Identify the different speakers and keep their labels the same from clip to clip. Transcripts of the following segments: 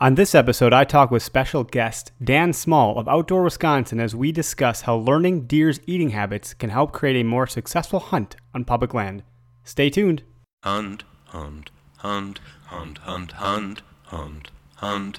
Speaker 1: On this episode, I talk with special guest Dan Small of Outdoor Wisconsin as we discuss how learning deer's eating habits can help create a more successful hunt on public land. Stay tuned.
Speaker 2: Hunt, hunt, hunt, hunt, hunt, hunt, hunt, hunt,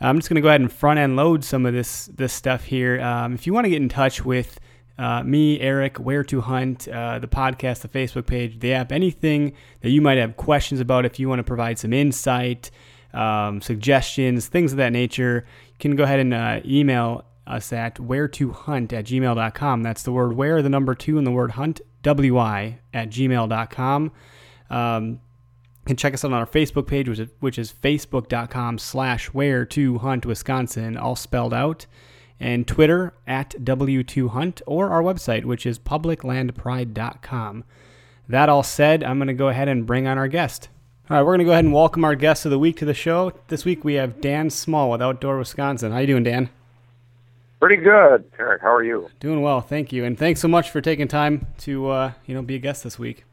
Speaker 1: I'm just going to go ahead and front end load some of this this stuff here. Um, if you want to get in touch with uh, me, Eric, Where to Hunt, uh, the podcast, the Facebook page, the app, anything that you might have questions about, if you want to provide some insight, um, suggestions, things of that nature, you can go ahead and uh, email us at where to hunt at gmail.com. That's the word where, the number two, and the word hunt, wi at gmail.com. Um, can check us out on our Facebook page, which is, which is facebook.com slash where to hunt Wisconsin, all spelled out, and Twitter at W2Hunt, or our website, which is publiclandpride.com. That all said, I'm going to go ahead and bring on our guest. All right, we're going to go ahead and welcome our guest of the week to the show. This week we have Dan Small with Outdoor Wisconsin. How you doing, Dan?
Speaker 3: Pretty good, Eric. How are you?
Speaker 1: Doing well, thank you, and thanks so much for taking time to uh, you know be a guest this week.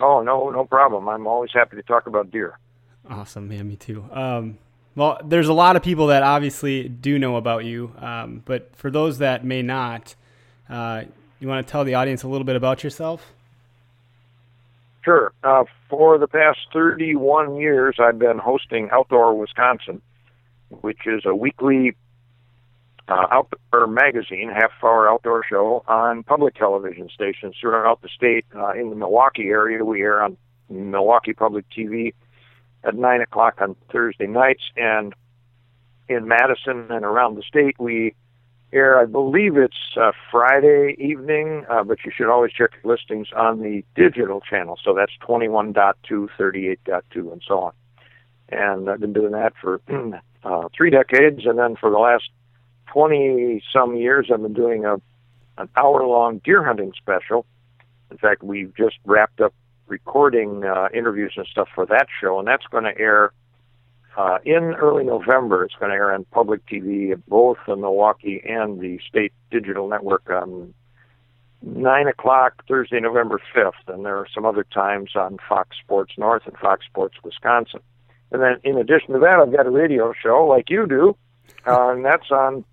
Speaker 3: Oh no, no problem. I'm always happy to talk about deer.
Speaker 1: Awesome, yeah, me too. Um, well, there's a lot of people that obviously do know about you, um, but for those that may not, uh, you want to tell the audience a little bit about yourself?
Speaker 3: Sure. Uh, for the past 31 years, I've been hosting Outdoor Wisconsin, which is a weekly uh, outdoor magazine, half-hour outdoor show on public television stations throughout the state. Uh, in the Milwaukee area, we air on Milwaukee Public TV at nine o'clock on Thursday nights, and in Madison and around the state, we air. I believe it's uh, Friday evening, uh, but you should always check your listings on the digital channel. So that's 21.2, 38.2, and so on. And I've been doing that for uh, three decades, and then for the last 20 some years, I've been doing a an hour long deer hunting special. In fact, we've just wrapped up recording uh, interviews and stuff for that show, and that's going to air uh, in early November. It's going to air on public TV, both the Milwaukee and the state digital network on 9 o'clock Thursday, November 5th. And there are some other times on Fox Sports North and Fox Sports Wisconsin. And then in addition to that, I've got a radio show like you do, uh, and that's on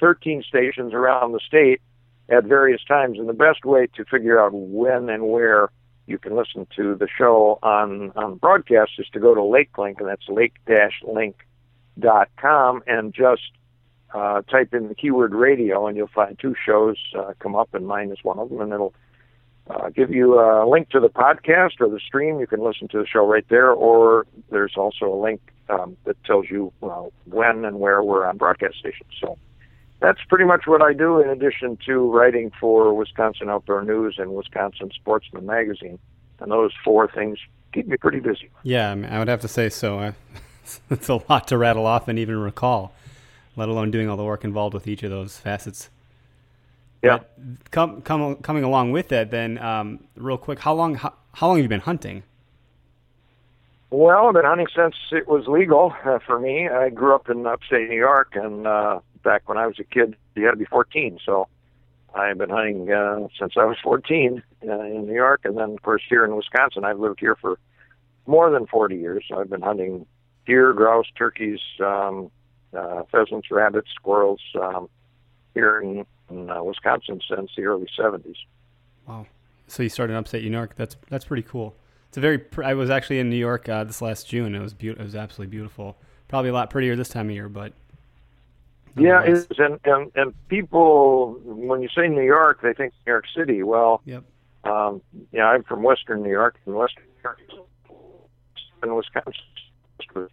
Speaker 3: 13 stations around the state at various times. And the best way to figure out when and where you can listen to the show on, on broadcast is to go to LakeLink, and that's lake-link.com, and just uh, type in the keyword radio, and you'll find two shows uh, come up, and mine is one of them, and it'll uh, give you a link to the podcast or the stream. You can listen to the show right there, or there's also a link um, that tells you uh, when and where we're on broadcast stations. So that's pretty much what I do in addition to writing for Wisconsin Outdoor News and Wisconsin Sportsman Magazine. And those four things keep me pretty busy.
Speaker 1: Yeah, I mean, I would have to say so. it's a lot to rattle off and even recall, let alone doing all the work involved with each of those facets.
Speaker 3: Yeah.
Speaker 1: But come, come, coming along with that, then, um, real quick, how long, how, how long have you been hunting?
Speaker 3: Well, I've been hunting since it was legal uh, for me. I grew up in upstate New York, and uh, back when I was a kid, you had to be 14. So I've been hunting uh, since I was 14 uh, in New York, and then of course here in Wisconsin. I've lived here for more than 40 years. So I've been hunting deer, grouse, turkeys, um, uh, pheasants, rabbits, squirrels um, here in, in uh, Wisconsin since the early 70s.
Speaker 1: Wow! So you started in upstate New York. That's that's pretty cool. It's a very. I was actually in New York uh, this last June. It was be- It was absolutely beautiful. Probably a lot prettier this time of year, but
Speaker 3: Yeah, it is, and, and and people when you say New York, they think New York City. Well,
Speaker 1: Yep.
Speaker 3: um, yeah, I'm from Western New York, and Western New York in Wisconsin,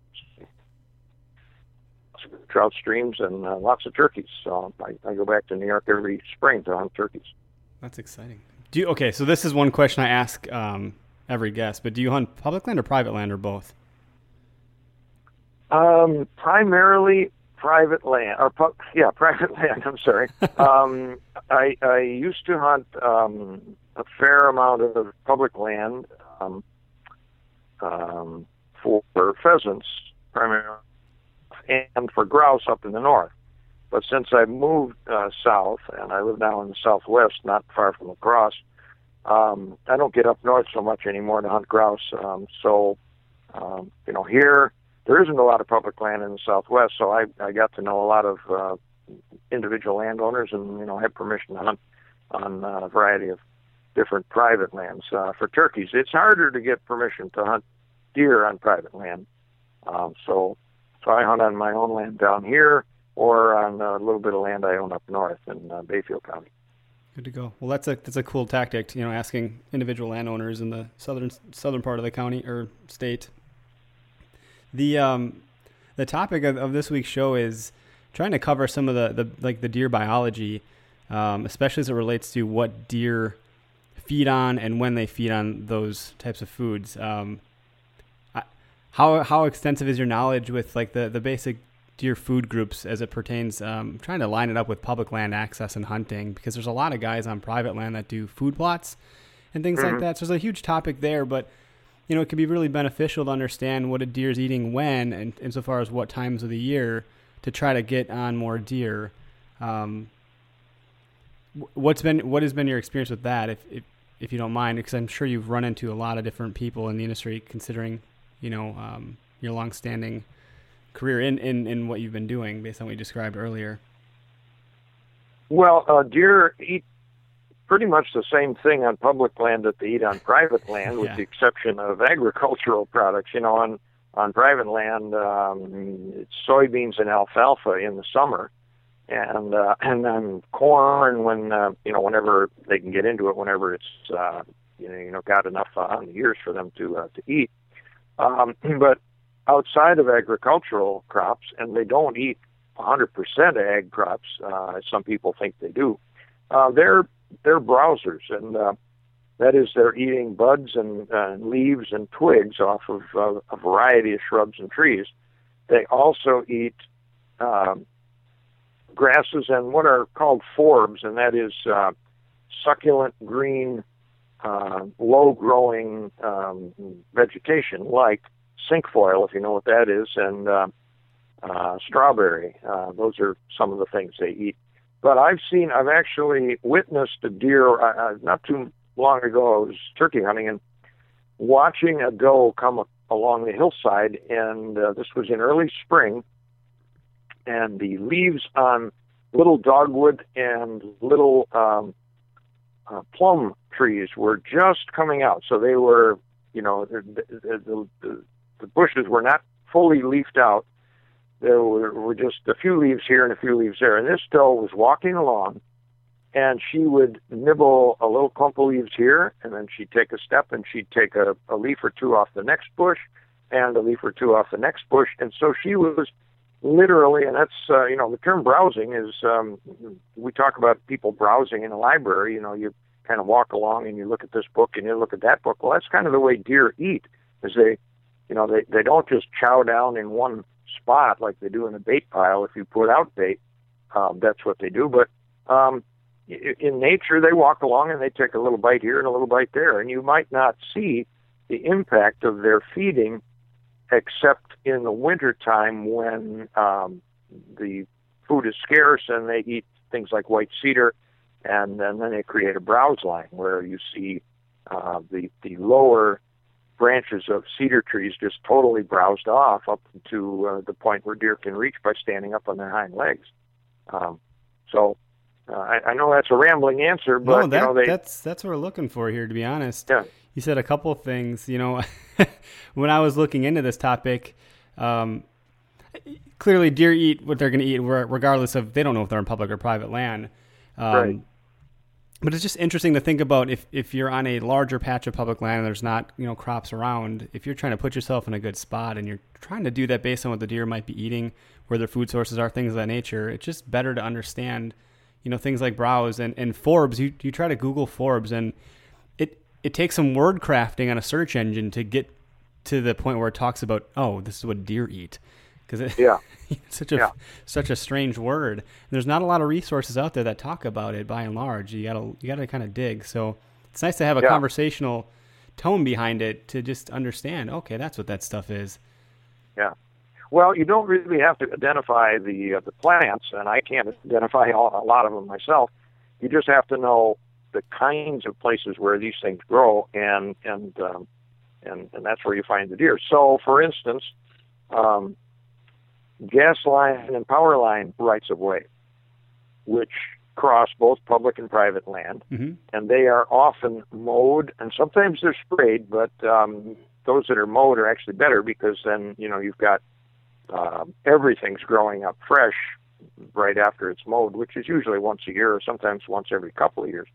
Speaker 3: trout streams and uh, lots of turkeys. So I, I go back to New York every spring to hunt turkeys.
Speaker 1: That's exciting. Do you, okay, so this is one question I ask um, every guest, but do you hunt public land or private land or both?
Speaker 3: Um, primarily private land, or yeah, private land. I'm sorry. um, I I used to hunt um, a fair amount of public land um, um, for pheasants, primarily, and for grouse up in the north. But since I moved uh, south, and I live now in the southwest, not far from La Crosse, um, I don't get up north so much anymore to hunt grouse. Um, so, um, you know, here there isn't a lot of public land in the Southwest, so I, I got to know a lot of uh, individual landowners, and you know, had permission to hunt on a variety of different private lands. Uh, for turkeys, it's harder to get permission to hunt deer on private land. Um, so, so I hunt on my own land down here, or on a little bit of land I own up north in uh, Bayfield County.
Speaker 1: Good to go. Well, that's a that's a cool tactic. You know, asking individual landowners in the southern southern part of the county or state. The um, the topic of, of this week's show is trying to cover some of the, the like the deer biology, um, especially as it relates to what deer feed on and when they feed on those types of foods. Um, I, how how extensive is your knowledge with like the the basic deer food groups as it pertains um, trying to line it up with public land access and hunting because there's a lot of guys on private land that do food plots and things like
Speaker 3: Mhm.
Speaker 1: that so there's a huge topic there but you know it can be really beneficial to understand what a deer is eating when and insofar as what times of the year to try to get on more deer um, what's been what has been your experience with that if if, if you don't mind because i'm sure you've run into a lot of different people in the industry considering you know um, your long-standing career in, in, in what you've been doing based on what you described earlier.
Speaker 3: Well, uh, deer eat pretty much the same thing on public land that they eat on private land, with
Speaker 1: Yeah.
Speaker 3: the exception of agricultural products. You know, on on private land, um, it's soybeans and alfalfa in the summer, and uh, and then corn when uh, you know whenever they can get into it, whenever it's uh, you know you know got enough uh, on the years for them to uh, to eat. Um, but outside of agricultural crops, and they don't eat 100% ag crops, uh, as some people think they do. Uh, they're they're browsers, and uh, that is they're eating buds and uh, leaves and twigs off of uh, a variety of shrubs and trees. They also eat um, grasses and what are called forbs, and that is uh, succulent green, uh, low-growing um, vegetation like cinquefoil, if you know what that is, and uh, uh, strawberry. Uh, those are some of the things they eat. But I've seen, I've actually witnessed a deer uh, uh, not too long ago. I was turkey hunting and watching a doe come along the hillside, and uh, this was in early spring, and the leaves on little dogwood and little um, uh, plum trees were just coming out. So they were, you know, the, the, the, the bushes were not fully leafed out. There were, were just a few leaves here and a few leaves there. And this doe was walking along, and she would nibble a little clump of leaves here, and then she'd take a step and she'd take a, a leaf or two off the next bush, and a leaf or two off the next bush. And so she was literally, and that's uh, you know the term browsing is um, we talk about people browsing in a library. You know, you kind of walk along and you look at this book and you look at that book. Well, that's kind of the way deer eat. Is they, you know, they they don't just chow down in one spot like they do in a bait pile. If you put out bait, um, that's what they do. But um, in nature, they walk along and they take a little bite here and a little bite there, and you might not see the impact of their feeding except in the wintertime when um, the food is scarce and they eat things like white cedar, and, and then they create a browse line where you see uh, the the lower branches of cedar trees just totally browsed off up to uh, the point where deer can reach by standing up on their hind legs. Um, so uh, I, I know that's a rambling answer, but
Speaker 1: no, that,
Speaker 3: you know they
Speaker 1: that's that's what we're looking for here. To be honest,
Speaker 3: Yeah.
Speaker 1: you said a couple of things. You know, when I was looking into this topic, um, clearly deer eat what they're going to eat, regardless of they don't know if they're on public or private land. Um,
Speaker 3: Right.
Speaker 1: But it's just interesting to think about if, if you're on a larger patch of public land and there's not you know crops around. If you're trying to put yourself in a good spot and you're trying to do that based on what the deer might be eating, where their food sources are, things of that nature, it's just better to understand you know things like browse and, and forbs. You you try to Google forbs and it it takes some word crafting on a search engine to get to the point where it talks about oh this is what deer eat because it,
Speaker 3: Yeah.
Speaker 1: it's such a
Speaker 3: Yeah.
Speaker 1: such a strange word. There's not a lot of resources out there that talk about it by and large. You gotta you gotta kind of dig. So it's nice to have a
Speaker 3: Yeah.
Speaker 1: conversational tone behind it to just understand. Okay, that's what that stuff is.
Speaker 3: Yeah. Well, you don't really have to identify the uh, the plants, and I can't identify all, a lot of them myself. You just have to know the kinds of places where these things grow, and and um, and and that's where you find the deer. So, for instance, um, gas line and power line rights of way, which cross both public and private land,
Speaker 1: hmm
Speaker 3: and they are often mowed, and sometimes they're sprayed, but um, those that are mowed are actually better because then you know you've got um, everything's growing up fresh right after it's mowed, which is usually once a year or sometimes once every couple of years.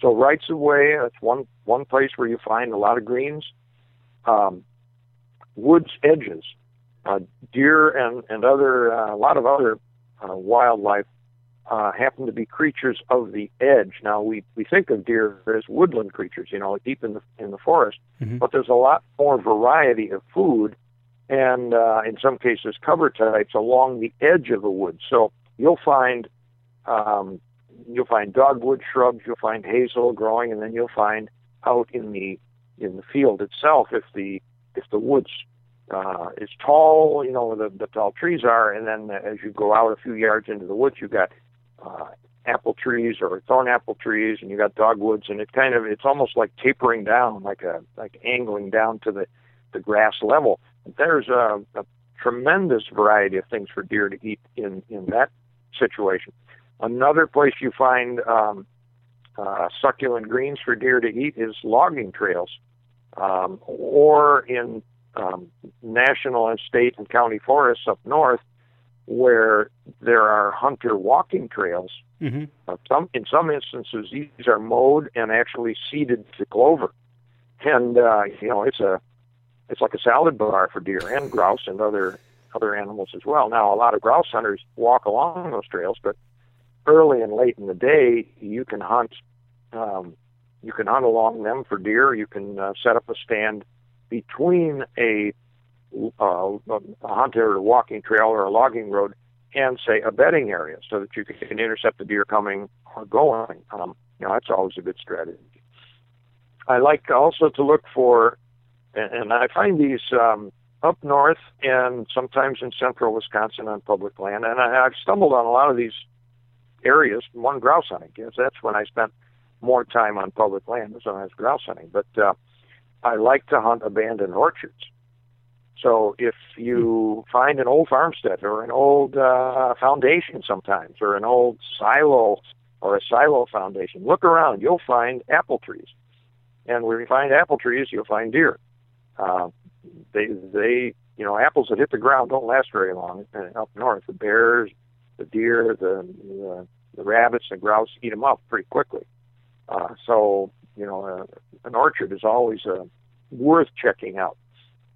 Speaker 3: So rights of way, that's one one place where you find a lot of greens. Um, woods edges, uh, deer and and other uh, a lot of other uh, wildlife uh, happen to be creatures of the edge. Now we we think of deer as woodland creatures, you know, deep in the in the forest,
Speaker 1: Mhm.
Speaker 3: but there's a lot more variety of food, and uh, in some cases cover types along the edge of the woods. So you'll find um, you'll find dogwood shrubs, you'll find hazel growing, and then you'll find out in the in the field itself if the if the woods uh, is tall, you know, where the, the tall trees are, and then as you go out a few yards into the woods, you've got uh, apple trees or thorn apple trees, and you got dogwoods, and it kind of it's almost like tapering down, like a like angling down to the the grass level. There's a, a tremendous variety of things for deer to eat in in that situation. Another place you find um, uh, succulent greens for deer to eat is logging trails, um, or in um, national and state and county forests up north, where there are hunter walking trails.
Speaker 1: hmm
Speaker 3: Uh, some in some instances, these are mowed and actually seeded to clover, and uh, you know it's a it's like a salad bar for deer and grouse and other other animals as well. Now, a lot of grouse hunters walk along those trails, but early and late in the day, you can hunt. Um, you can hunt along them for deer. You can uh, set up a stand between a, uh, a hunter walking trail or a logging road and say a bedding area, so that you can intercept the deer coming or going. Um, you know, that's always a good strategy. I like also to look for, and, and I find these um, up north and sometimes in central Wisconsin on public land, and I, I've stumbled on a lot of these areas. One grouse hunting, because that's when I spent more time on public land was when I was grouse hunting. But uh, I like to hunt abandoned orchards. So if you find an old farmstead or an old uh, foundation sometimes, or an old silo or a silo foundation, look around. You'll find apple trees, and where you find apple trees, you'll find deer. Uh, they they you know apples that hit the ground don't last very long uh, up north. The bears, the deer, the the, the rabbits, and grouse eat them up pretty quickly. Uh, so you know uh, an orchard is always uh, worth checking out.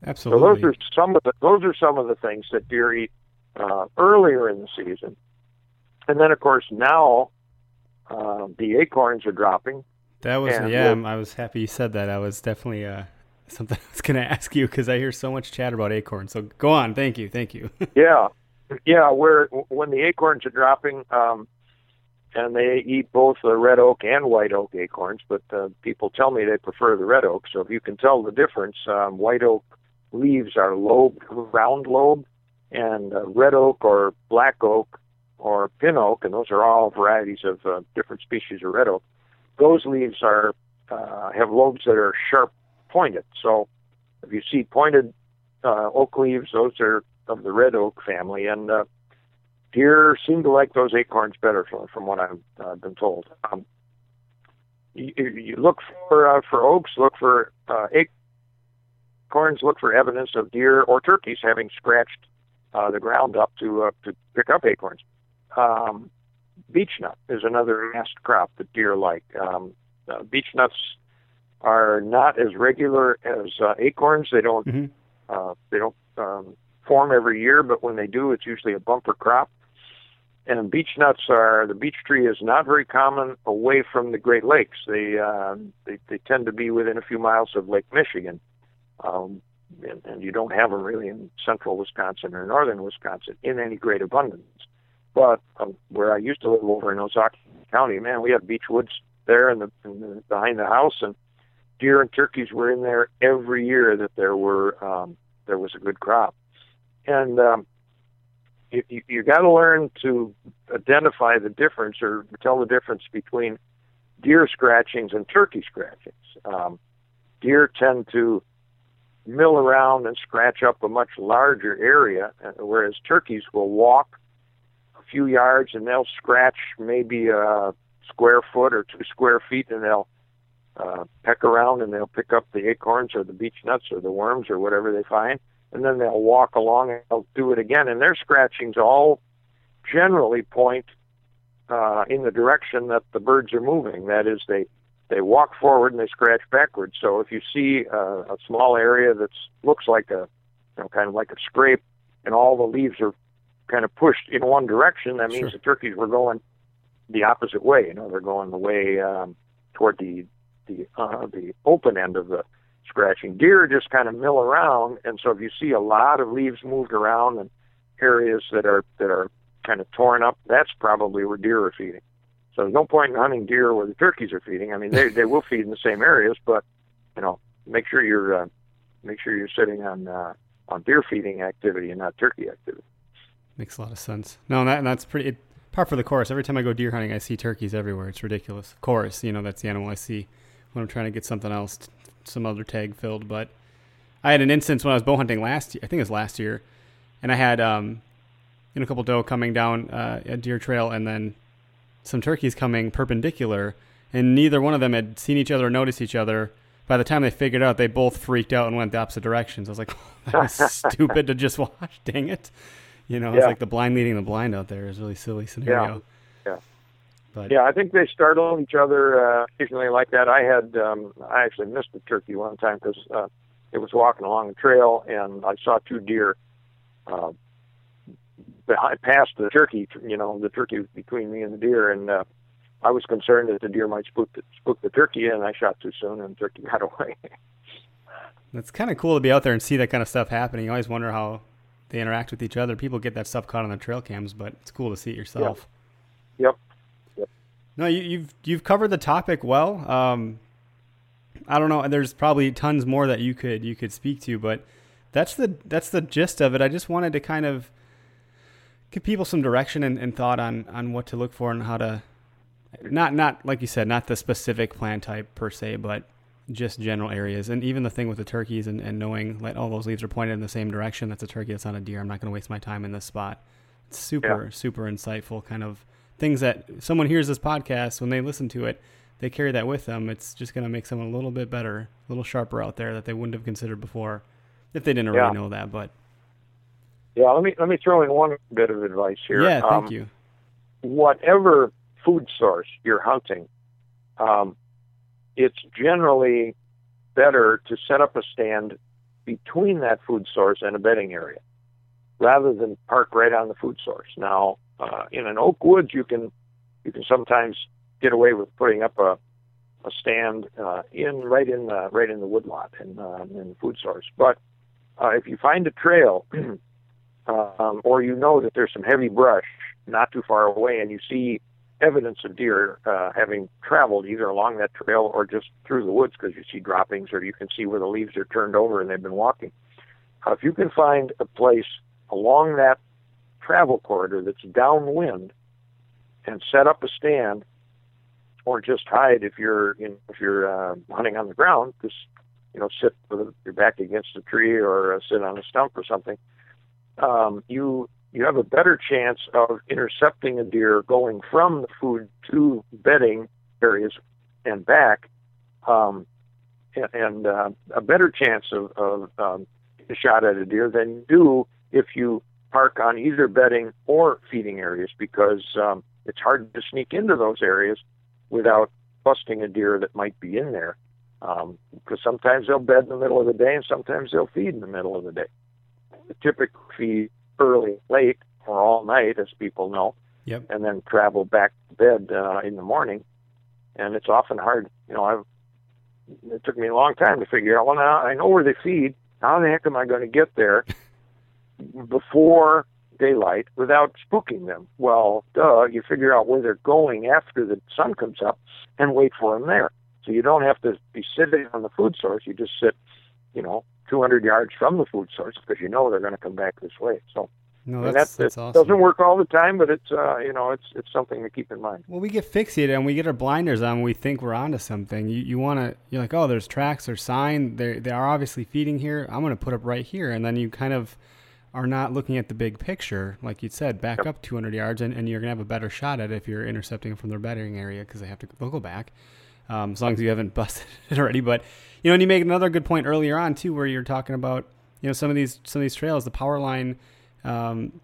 Speaker 1: Absolutely.
Speaker 3: So those are some of the those are some of the things that deer eat uh, earlier in the season, and then of course now uh, the acorns are dropping.
Speaker 1: That was yeah.
Speaker 3: we'll-
Speaker 1: I was happy you said that. I was definitely uh, something I was going to ask you because I hear so much chatter about acorns. So go on. Thank you. Thank you.
Speaker 3: Yeah, yeah. Where when the acorns are dropping, um, and they eat both the red oak and white oak acorns, but uh, people tell me they prefer the red oak. So if you can tell the difference, um, white oak leaves are lobed, round lobe, and uh, red oak or black oak or pin oak, and those are all varieties of uh, different species of red oak. Those leaves are uh, have lobes that are sharp pointed. So if you see pointed uh, oak leaves, those are of the red oak family, and uh, deer seem to like those acorns better, from, from what I've uh, been told. Um, you, you look for uh, for oaks, look for uh, acorns, look for evidence of deer or turkeys having scratched uh, the ground up to uh, to pick up acorns. Um, beech nut is another mast crop that deer like. Um, uh, beech nuts are not as regular as uh, acorns. They don't
Speaker 1: Mm-hmm.
Speaker 3: uh, they don't um, form every year, but when they do, it's usually a bumper crop. And beech nuts are the beech tree is not very common away from the Great Lakes. They uh, they, they tend to be within a few miles of Lake Michigan, um, and, and you don't have them really in central Wisconsin or northern Wisconsin in any great abundance. But um, where I used to live over in Ozaukee County, man, we had beech woods there in the, in the behind the house, and deer and turkeys were in there every year that there were um, there was a good crop. And um, you, you, got to learn to identify the difference or tell the difference between deer scratchings and turkey scratchings. Um, deer tend to mill around and scratch up a much larger area, whereas turkeys will walk a few yards and they'll scratch maybe a square foot or two square feet and they'll uh, peck around and they'll pick up the acorns or the beech nuts or the worms or whatever they find, and then they'll walk along and they'll do it again. And their scratchings all generally point uh, in the direction that the birds are moving. That is, they they walk forward and they scratch backwards. So if you see uh, a small area that looks like a you know kind of like a scrape, and all the leaves are kind of pushed in one direction, that means
Speaker 1: Sure.
Speaker 3: the turkeys were going the opposite way. You know, they're going the way um, toward the the uh, the open end of the scratching. Deer just kind of mill around, and so if you see a lot of leaves moved around and areas that are that are kind of torn up, that's probably where deer are feeding. So there's no point in hunting deer where the turkeys are feeding. I mean, they they will feed in the same areas, but you know, make sure you're uh, make sure you're sitting on uh, on deer feeding activity and not turkey activity.
Speaker 1: Makes a lot of sense. No, that, that's pretty. It, par for the course. Every time I go deer hunting, I see turkeys everywhere. It's ridiculous. Chorus, you know, that's the animal I see when I'm trying to get something else, some other tag filled. But I had an instance when I was bow hunting last year. I think it was last year, and I had um, you know, a couple doe coming down uh, a deer trail, and then some turkeys coming perpendicular, and neither one of them had seen each other or noticed each other. By the time they figured out, they both freaked out and went the opposite directions. I was like, that was stupid to just watch. Dang it. You know, it's like the blind leading the blind out there is really silly scenario.
Speaker 3: Yeah.
Speaker 1: But
Speaker 3: Yeah, I think they startle each other uh, occasionally like that. I had um, I actually missed a turkey one time because uh, it was walking along the trail and I saw two deer uh, behind, past the turkey. You know, the turkey was between me and the deer, and uh, I was concerned that the deer might spook the, spook the turkey, and I shot too soon, and the turkey got away.
Speaker 1: it's kind of cool to be out there and see that kind of stuff happening. You always wonder how they interact with each other. People get that stuff caught on their trail cams, but it's cool to see it yourself.
Speaker 3: yep.
Speaker 1: No, you, you've you've covered the topic well. Um, I don't know. There's probably tons more that you could you could speak to, but that's the that's the gist of it. I just wanted to kind of give people some direction and, and thought on on what to look for and how to not not like you said, not the specific plant type per se, but just general areas. And even the thing with the turkeys and, and knowing like all those leaves are pointed in the same direction. That's a turkey. That's not a deer. I'm not going to waste my time in this spot. It's super super insightful kind of things that someone hears this podcast when they listen to it they carry that with them it's just going to make someone a little bit better a little sharper out there that they wouldn't have considered before if they didn't
Speaker 3: Yeah.
Speaker 1: already know that but
Speaker 3: Yeah, let me let me throw in one bit of advice here.
Speaker 1: yeah thank
Speaker 3: Um,
Speaker 1: you
Speaker 3: whatever food source you're hunting, um, it's generally better to set up a stand between that food source and a bedding area rather than park right on the food source. Now, uh, in an oak woods, you can you can sometimes get away with putting up a a stand uh, in right in the right in the woodlot and uh, in the food source. But uh, if you find a trail, um, or you know that there's some heavy brush not too far away, and you see evidence of deer uh, having traveled either along that trail or just through the woods because you see droppings or you can see where the leaves are turned over and they've been walking. Uh, if you can find a place along that travel corridor that's downwind and set up a stand or just hide if you're in, if you're uh, hunting on the ground just you know sit with your back against a tree or uh, sit on a stump or something um, you you have a better chance of intercepting a deer going from the food to bedding areas and back, um, and, and uh, a better chance of, of um, a shot at a deer than you do if you park on either bedding or feeding areas because um, it's hard to sneak into those areas without busting a deer that might be in there. Um, because sometimes they'll bed in the middle of the day and sometimes they'll feed in the middle of the day. They typically feed early, late, or all night, as people know,
Speaker 1: Yep.
Speaker 3: and then travel back to bed uh, in the morning. And it's often hard. You know, I've it took me a long time to figure out. Well, now I know where they feed. How the heck am I going to get there before daylight without spooking them? Well, duh, you figure out where they're going after the sun comes up and wait for them there. So you don't have to be sitting on the food source. You just sit, you know, 200 yards from the food source because you know they're going to come back this way. So
Speaker 1: No, that's, that's
Speaker 3: it
Speaker 1: awesome.
Speaker 3: doesn't work all the time, but it's uh, you know, it's it's something to keep in mind.
Speaker 1: Well, we get fixated and we get our blinders on. We think we're onto something. You you want to you're like, oh, there's tracks or sign. They they are obviously feeding here. I'm going to put up right here, and then you kind of are not looking at the big picture, like you said. Back up 200 yards, and, and you're going to have a better shot at it if you're intercepting from their bedding area because they have to they'll go back. Um, as long as you haven't busted it already, but you know, and you make another good point earlier on too, where you're talking about you know some of these some of these trails, the power line um,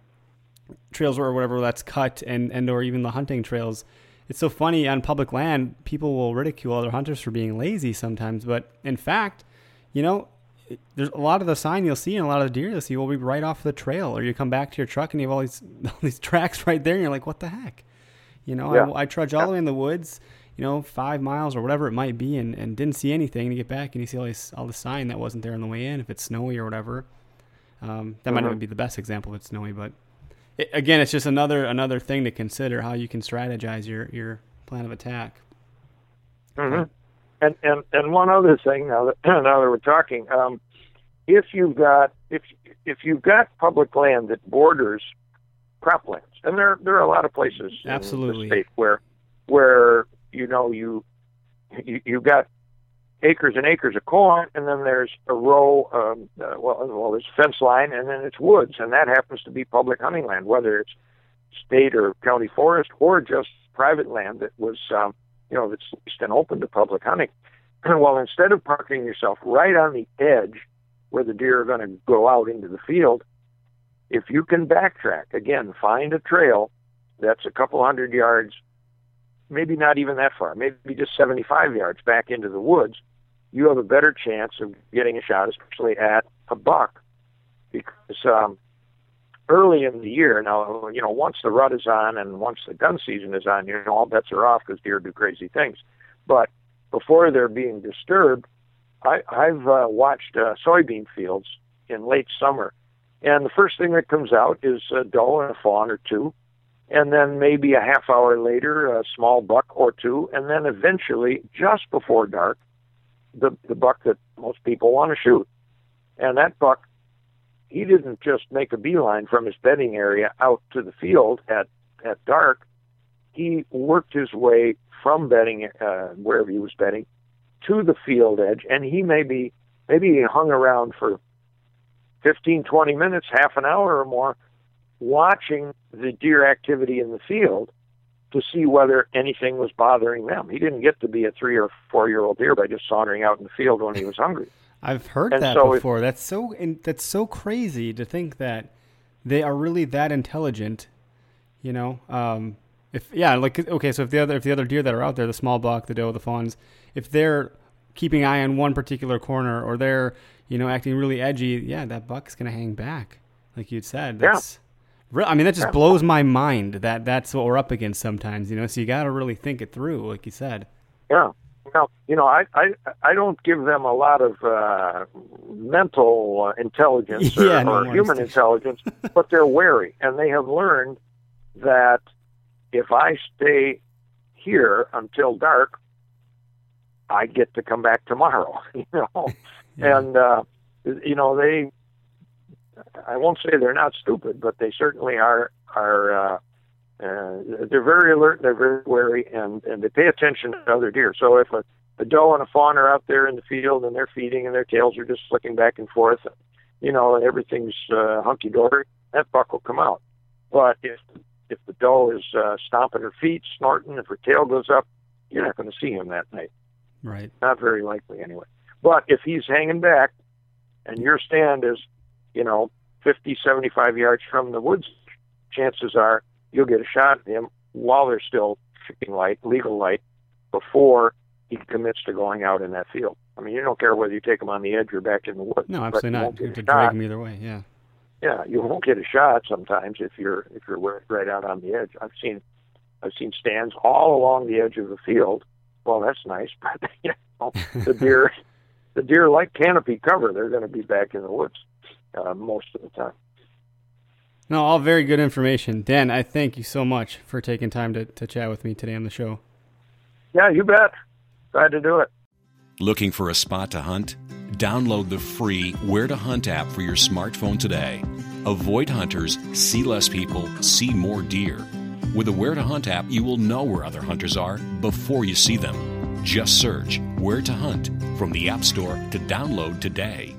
Speaker 1: trails or whatever that's cut and and or even the hunting trails it's so funny on public land people will ridicule other hunters for being lazy sometimes but in fact you know there's a lot of the sign you'll see and a lot of the deer you'll see will be right off the trail or you come back to your truck and you have all these all these tracks right there and you're like what the heck you know
Speaker 3: Yeah.
Speaker 1: I, I trudge all the way in the woods you know five miles or whatever it might be and, and didn't see anything and you get back and you see all this all the sign that wasn't there on the way in if it's snowy or whatever um, that might not
Speaker 3: Mhm.
Speaker 1: be the best example if it's snowy but it, again, it's just another another thing to consider how you can strategize your your plan of attack.
Speaker 3: hmm And and and one other thing now that now that we're talking, um, if you've got if if you've got public land that borders croplands, and there there are a lot of places
Speaker 1: Absolutely.
Speaker 3: in the state where where you know you you you've got acres and acres of corn, and then there's a row, um, uh, well, well, there's a fence line, and then it's woods, and that happens to be public hunting land, whether it's state or county forest or just private land that was, um, you know, that's leased and open to public hunting. well, instead of parking yourself right on the edge where the deer are going to go out into the field, if you can backtrack, again, find a trail that's a couple hundred yards, maybe not even that far, maybe just 75 yards back into the woods, you have a better chance of getting a shot, especially at a buck, because um, early in the year, now you know once the rut is on and once the gun season is on, you know all bets are off because deer do crazy things. But before they're being disturbed, I, I've uh, watched uh, soybean fields in late summer, and the first thing that comes out is a doe and a fawn or two, and then maybe a half hour later, a small buck or two, and then eventually, just before dark, the the buck that most people want to shoot. And that buck, he didn't just make a beeline from his bedding area out to the field at at dark. He worked his way from bedding uh, wherever he was bedding to the field edge, and he maybe maybe he hung around for 15, 20 minutes, half an hour or more, watching the deer activity in the field to see whether anything was bothering them. He didn't get to be a three or four year old deer by just sauntering out in the field when he was hungry.
Speaker 1: I've heard
Speaker 3: And
Speaker 1: that
Speaker 3: so
Speaker 1: before. that's so in, that's so crazy to think that they are really that intelligent. You know, um, if yeah, like okay, so if the other if the other deer that are out there, the small buck, the doe, the fawns, if they're keeping eye on one particular corner or they're you know acting really edgy, yeah, that buck's gonna hang back, like you'd said.
Speaker 3: Yeah.
Speaker 1: That's re- I mean, that just
Speaker 3: Yeah.
Speaker 1: blows my mind that that's what we're up against sometimes. You know, so you got to really think it through, like you said.
Speaker 3: Yeah. Now, you know, I, I I don't give them a lot of uh, mental uh, intelligence or,
Speaker 1: Yeah, no,
Speaker 3: or human intelligence, but they're wary, and they have learned that if I stay here until dark, I get to come back tomorrow. You know,
Speaker 1: Yeah.
Speaker 3: and uh, you know they. I won't say they're not stupid, but they certainly are are. Uh, uh, they're very alert, and they're very wary, and, and they pay attention to other deer. So if a, a doe and a fawn are out there in the field and they're feeding and their tails are just flicking back and forth, you know, and everything's uh, hunky dory, that buck will come out. But if if the doe is uh, stomping her feet, snorting, if her tail goes up, you're not going to see him that night.
Speaker 1: right.
Speaker 3: Not very likely, anyway. But if he's hanging back, and your stand is, you know, 50, 75 yards from the woods, chances are you'll get a shot at him while there's still shooting light, legal light, before he commits to going out in that field. I mean, you don't care whether you take him on the edge or back in the woods.
Speaker 1: No, absolutely not. You
Speaker 3: shot.
Speaker 1: drag him either way. Yeah.
Speaker 3: Yeah, you won't get a shot sometimes if you're if you're right out on the edge. I've seen I've seen stands all along the edge of the field. Well, that's nice, but you know, the deer the deer like canopy cover. They're going to be back in the woods uh, most of the time.
Speaker 1: No, all very good information. Dan, I thank you so much for taking time to, to chat with me today on the show.
Speaker 3: Yeah, you bet. Glad to do it.
Speaker 4: Looking for a spot to hunt? Download the free Where to Hunt app for your smartphone today. Avoid hunters, see less people, see more deer. With the Where to Hunt app, you will know where other hunters are before you see them. Just search Where to Hunt from the App Store to download today.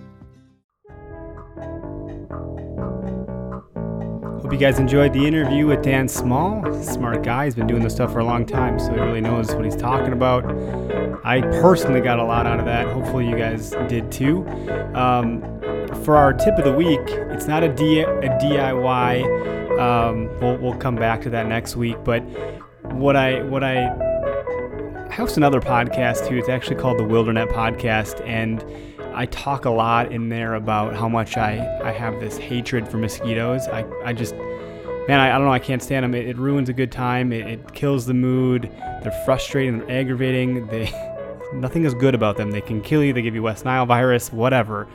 Speaker 1: You guys enjoyed the interview with Dan Small. Smart guy. He's been doing this stuff for a long time, so he really knows what he's talking about. I personally got a lot out of that. Hopefully, you guys did too. Um, for our tip of the week, it's not a, D- a DIY. Um, we'll, we'll come back to that next week. But what I what I host another podcast too. It's actually called the Wildernet Podcast, and I talk a lot in there about how much I, I have this hatred for mosquitoes. I, I just, man, I, I don't know, I can't stand them. It, it ruins a good time, it, it, kills the mood. They're frustrating, they're aggravating. They, nothing is good about them. They can kill you, they give you West Nile virus, whatever.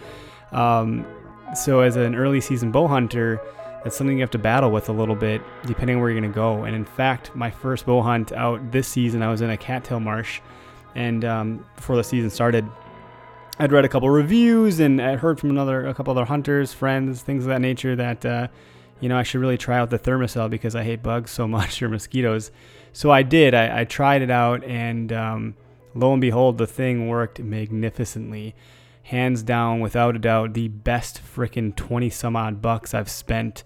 Speaker 1: Um, so, as an early season bow hunter, that's something you have to battle with a little bit, depending on where you're going to go. And in fact, my first bow hunt out this season, I was in a cattail marsh. And um, before the season started, I'd read a couple reviews and I heard from another a couple other hunters, friends, things of that nature that uh, you know I should really try out the Thermacell because I hate bugs so much or mosquitoes. So I did. I, I tried it out and um, lo and behold, the thing worked magnificently. Hands down, without a doubt, the best freaking 20 some odd bucks I've spent,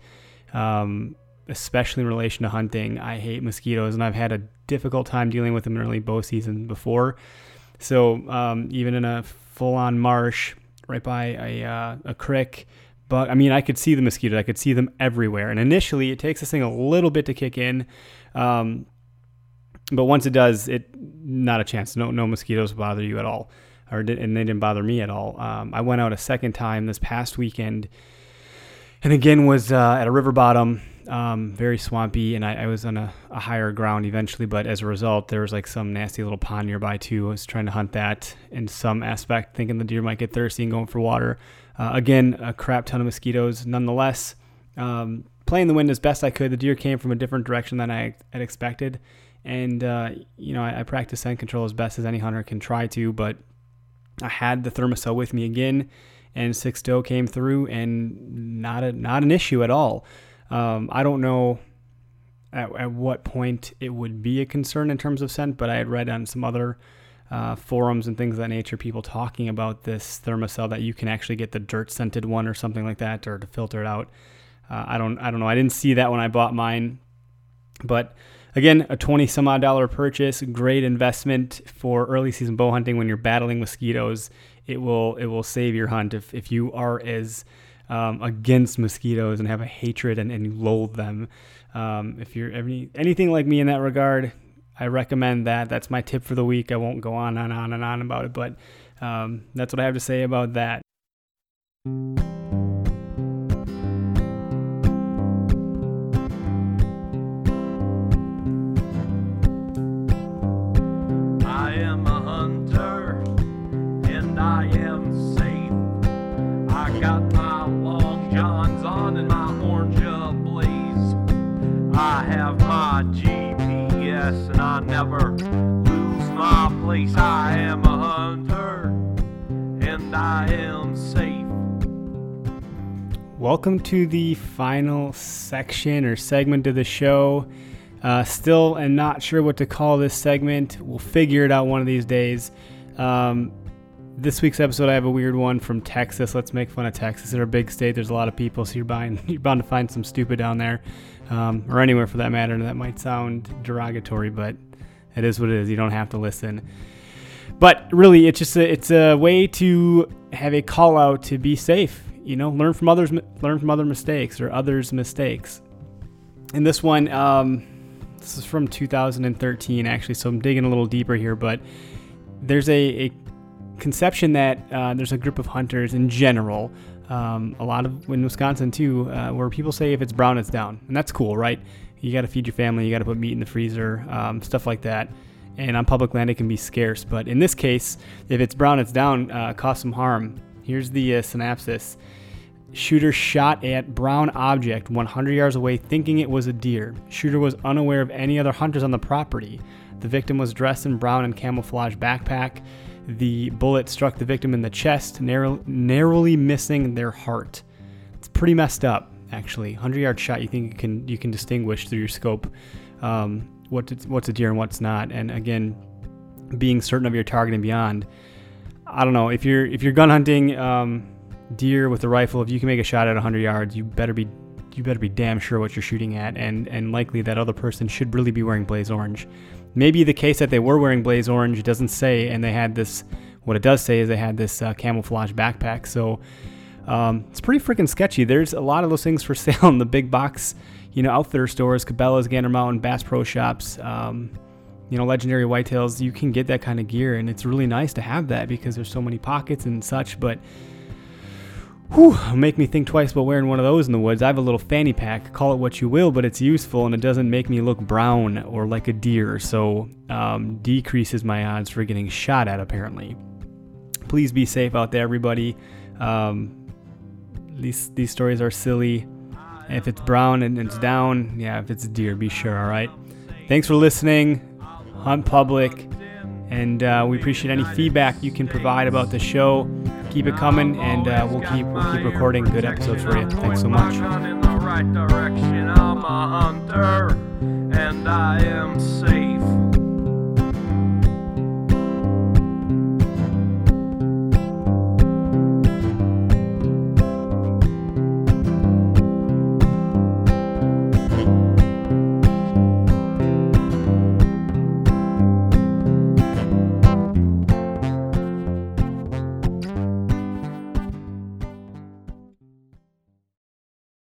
Speaker 1: um, especially in relation to hunting. I hate mosquitoes and I've had a difficult time dealing with them in early bow season before. So um, even in a full on marsh right by a, uh, a creek. But I mean, I could see the mosquitoes. I could see them everywhere. And initially, it takes this thing a little bit to kick in. Um, but once it does, it not a chance. No, no mosquitoes bother you at all, or and they didn't bother me at all. Um, I went out a second time this past weekend, and again was uh, at a river bottom um, very swampy, and I, I was on a, a, higher ground eventually. But as a result, there was like some nasty little pond nearby too. I was trying to hunt that in some aspect, thinking the deer might get thirsty and going for water. Uh, again, a crap ton of mosquitoes. Nonetheless, um, playing the wind as best I could. The deer came from a different direction than I had expected, and uh, you know I, I practice scent control as best as any hunter can try to. But I had the Thermacell with me again, and six doe came through, and not a not an issue at all. Um, I don't know at, at, what point it would be a concern in terms of scent, but I had read on some other uh, forums and things of that nature, people talking about this Thermacell that you can actually get the dirt scented one or something like that, or to filter it out. Uh, I don't, I don't know. I didn't see that when I bought mine, but again, a twenty some odd dollar purchase, great investment for early season bow hunting when you're battling mosquitoes. It will, it will save your hunt if if you are as um, against mosquitoes and have a hatred and, and loathe them. Um, if you're any, anything like me in that regard, I recommend that. That's my tip for the week. I won't go on and on and on about it, but um, that's what I have to say about that.
Speaker 5: Never lose my place. I am a hunter and I am safe.
Speaker 1: Welcome to the final section or segment of the show. Uh, still am not sure what to call this segment. We'll figure it out one of these days. Um, this week's episode, I have a weird one from Texas. Let's make fun of Texas. They're a big state. There's a lot of people, so you're, you're bound to find some stupid down there, um, or anywhere for that matter. That might sound derogatory, but it is what it is. You don't have to listen. But really, it's just a, it's a way to have a call out to be safe. you know, learn from others, learn from other mistakes or others' mistakes. And this one, um, this is from 2013, actually, so I'm digging a little deeper here, but there's a, a conception that uh, there's a group of hunters in general, um, a lot of in Wisconsin too, uh, where people say if it's brown, it's down, and that's cool, right? You got to feed your family, you got to put meat in the freezer, um, stuff like that. And on public land, it can be scarce. But in this case, if it's brown, it's down, uh, cause some harm. Here's the uh, synopsis. Shooter shot at brown object 100 yards away, thinking it was a deer. Shooter was unaware of any other hunters on the property. The victim was dressed in brown and camouflage backpack. The bullet struck the victim in the chest, narrow, narrowly missing their heart. It's pretty messed up, actually. 100 yard shot, you think you can you can distinguish through your scope um, what's what's a deer and what's not. And again, being certain of your target and beyond. I don't know if you're if you're gun hunting um, deer with a rifle. If you can make a shot at 100 yards, you better be you better be damn sure what you're shooting at, and and likely that other person should really be wearing blaze orange. Maybe the case that they were wearing blaze orange doesn't say, and they had this. What it does say is they had this uh, camouflage backpack. So um, it's pretty freaking sketchy. There's a lot of those things for sale in the big box, you know, outfitter stores, Cabela's, Gander Mountain, Bass Pro Shops. Um, you know, legendary whitetails, you can get that kind of gear, and it's really nice to have that because there's so many pockets and such. But whew, make me think twice about wearing one of those in the woods. I have a little fanny pack, call it what you will, but it's useful and it doesn't make me look brown or like a deer, so um, decreases my odds for getting shot at, apparently. Please be safe out there, everybody. Um, these, these stories are silly. If it's brown and it's down, yeah, if it's a deer, be sure, all right? Thanks for listening. Hunt Public. And uh, we appreciate any feedback you can provide about the show. Keep it coming, and uh, we'll keep we'll keep recording good episodes for you. Thanks so much.
Speaker 5: And I am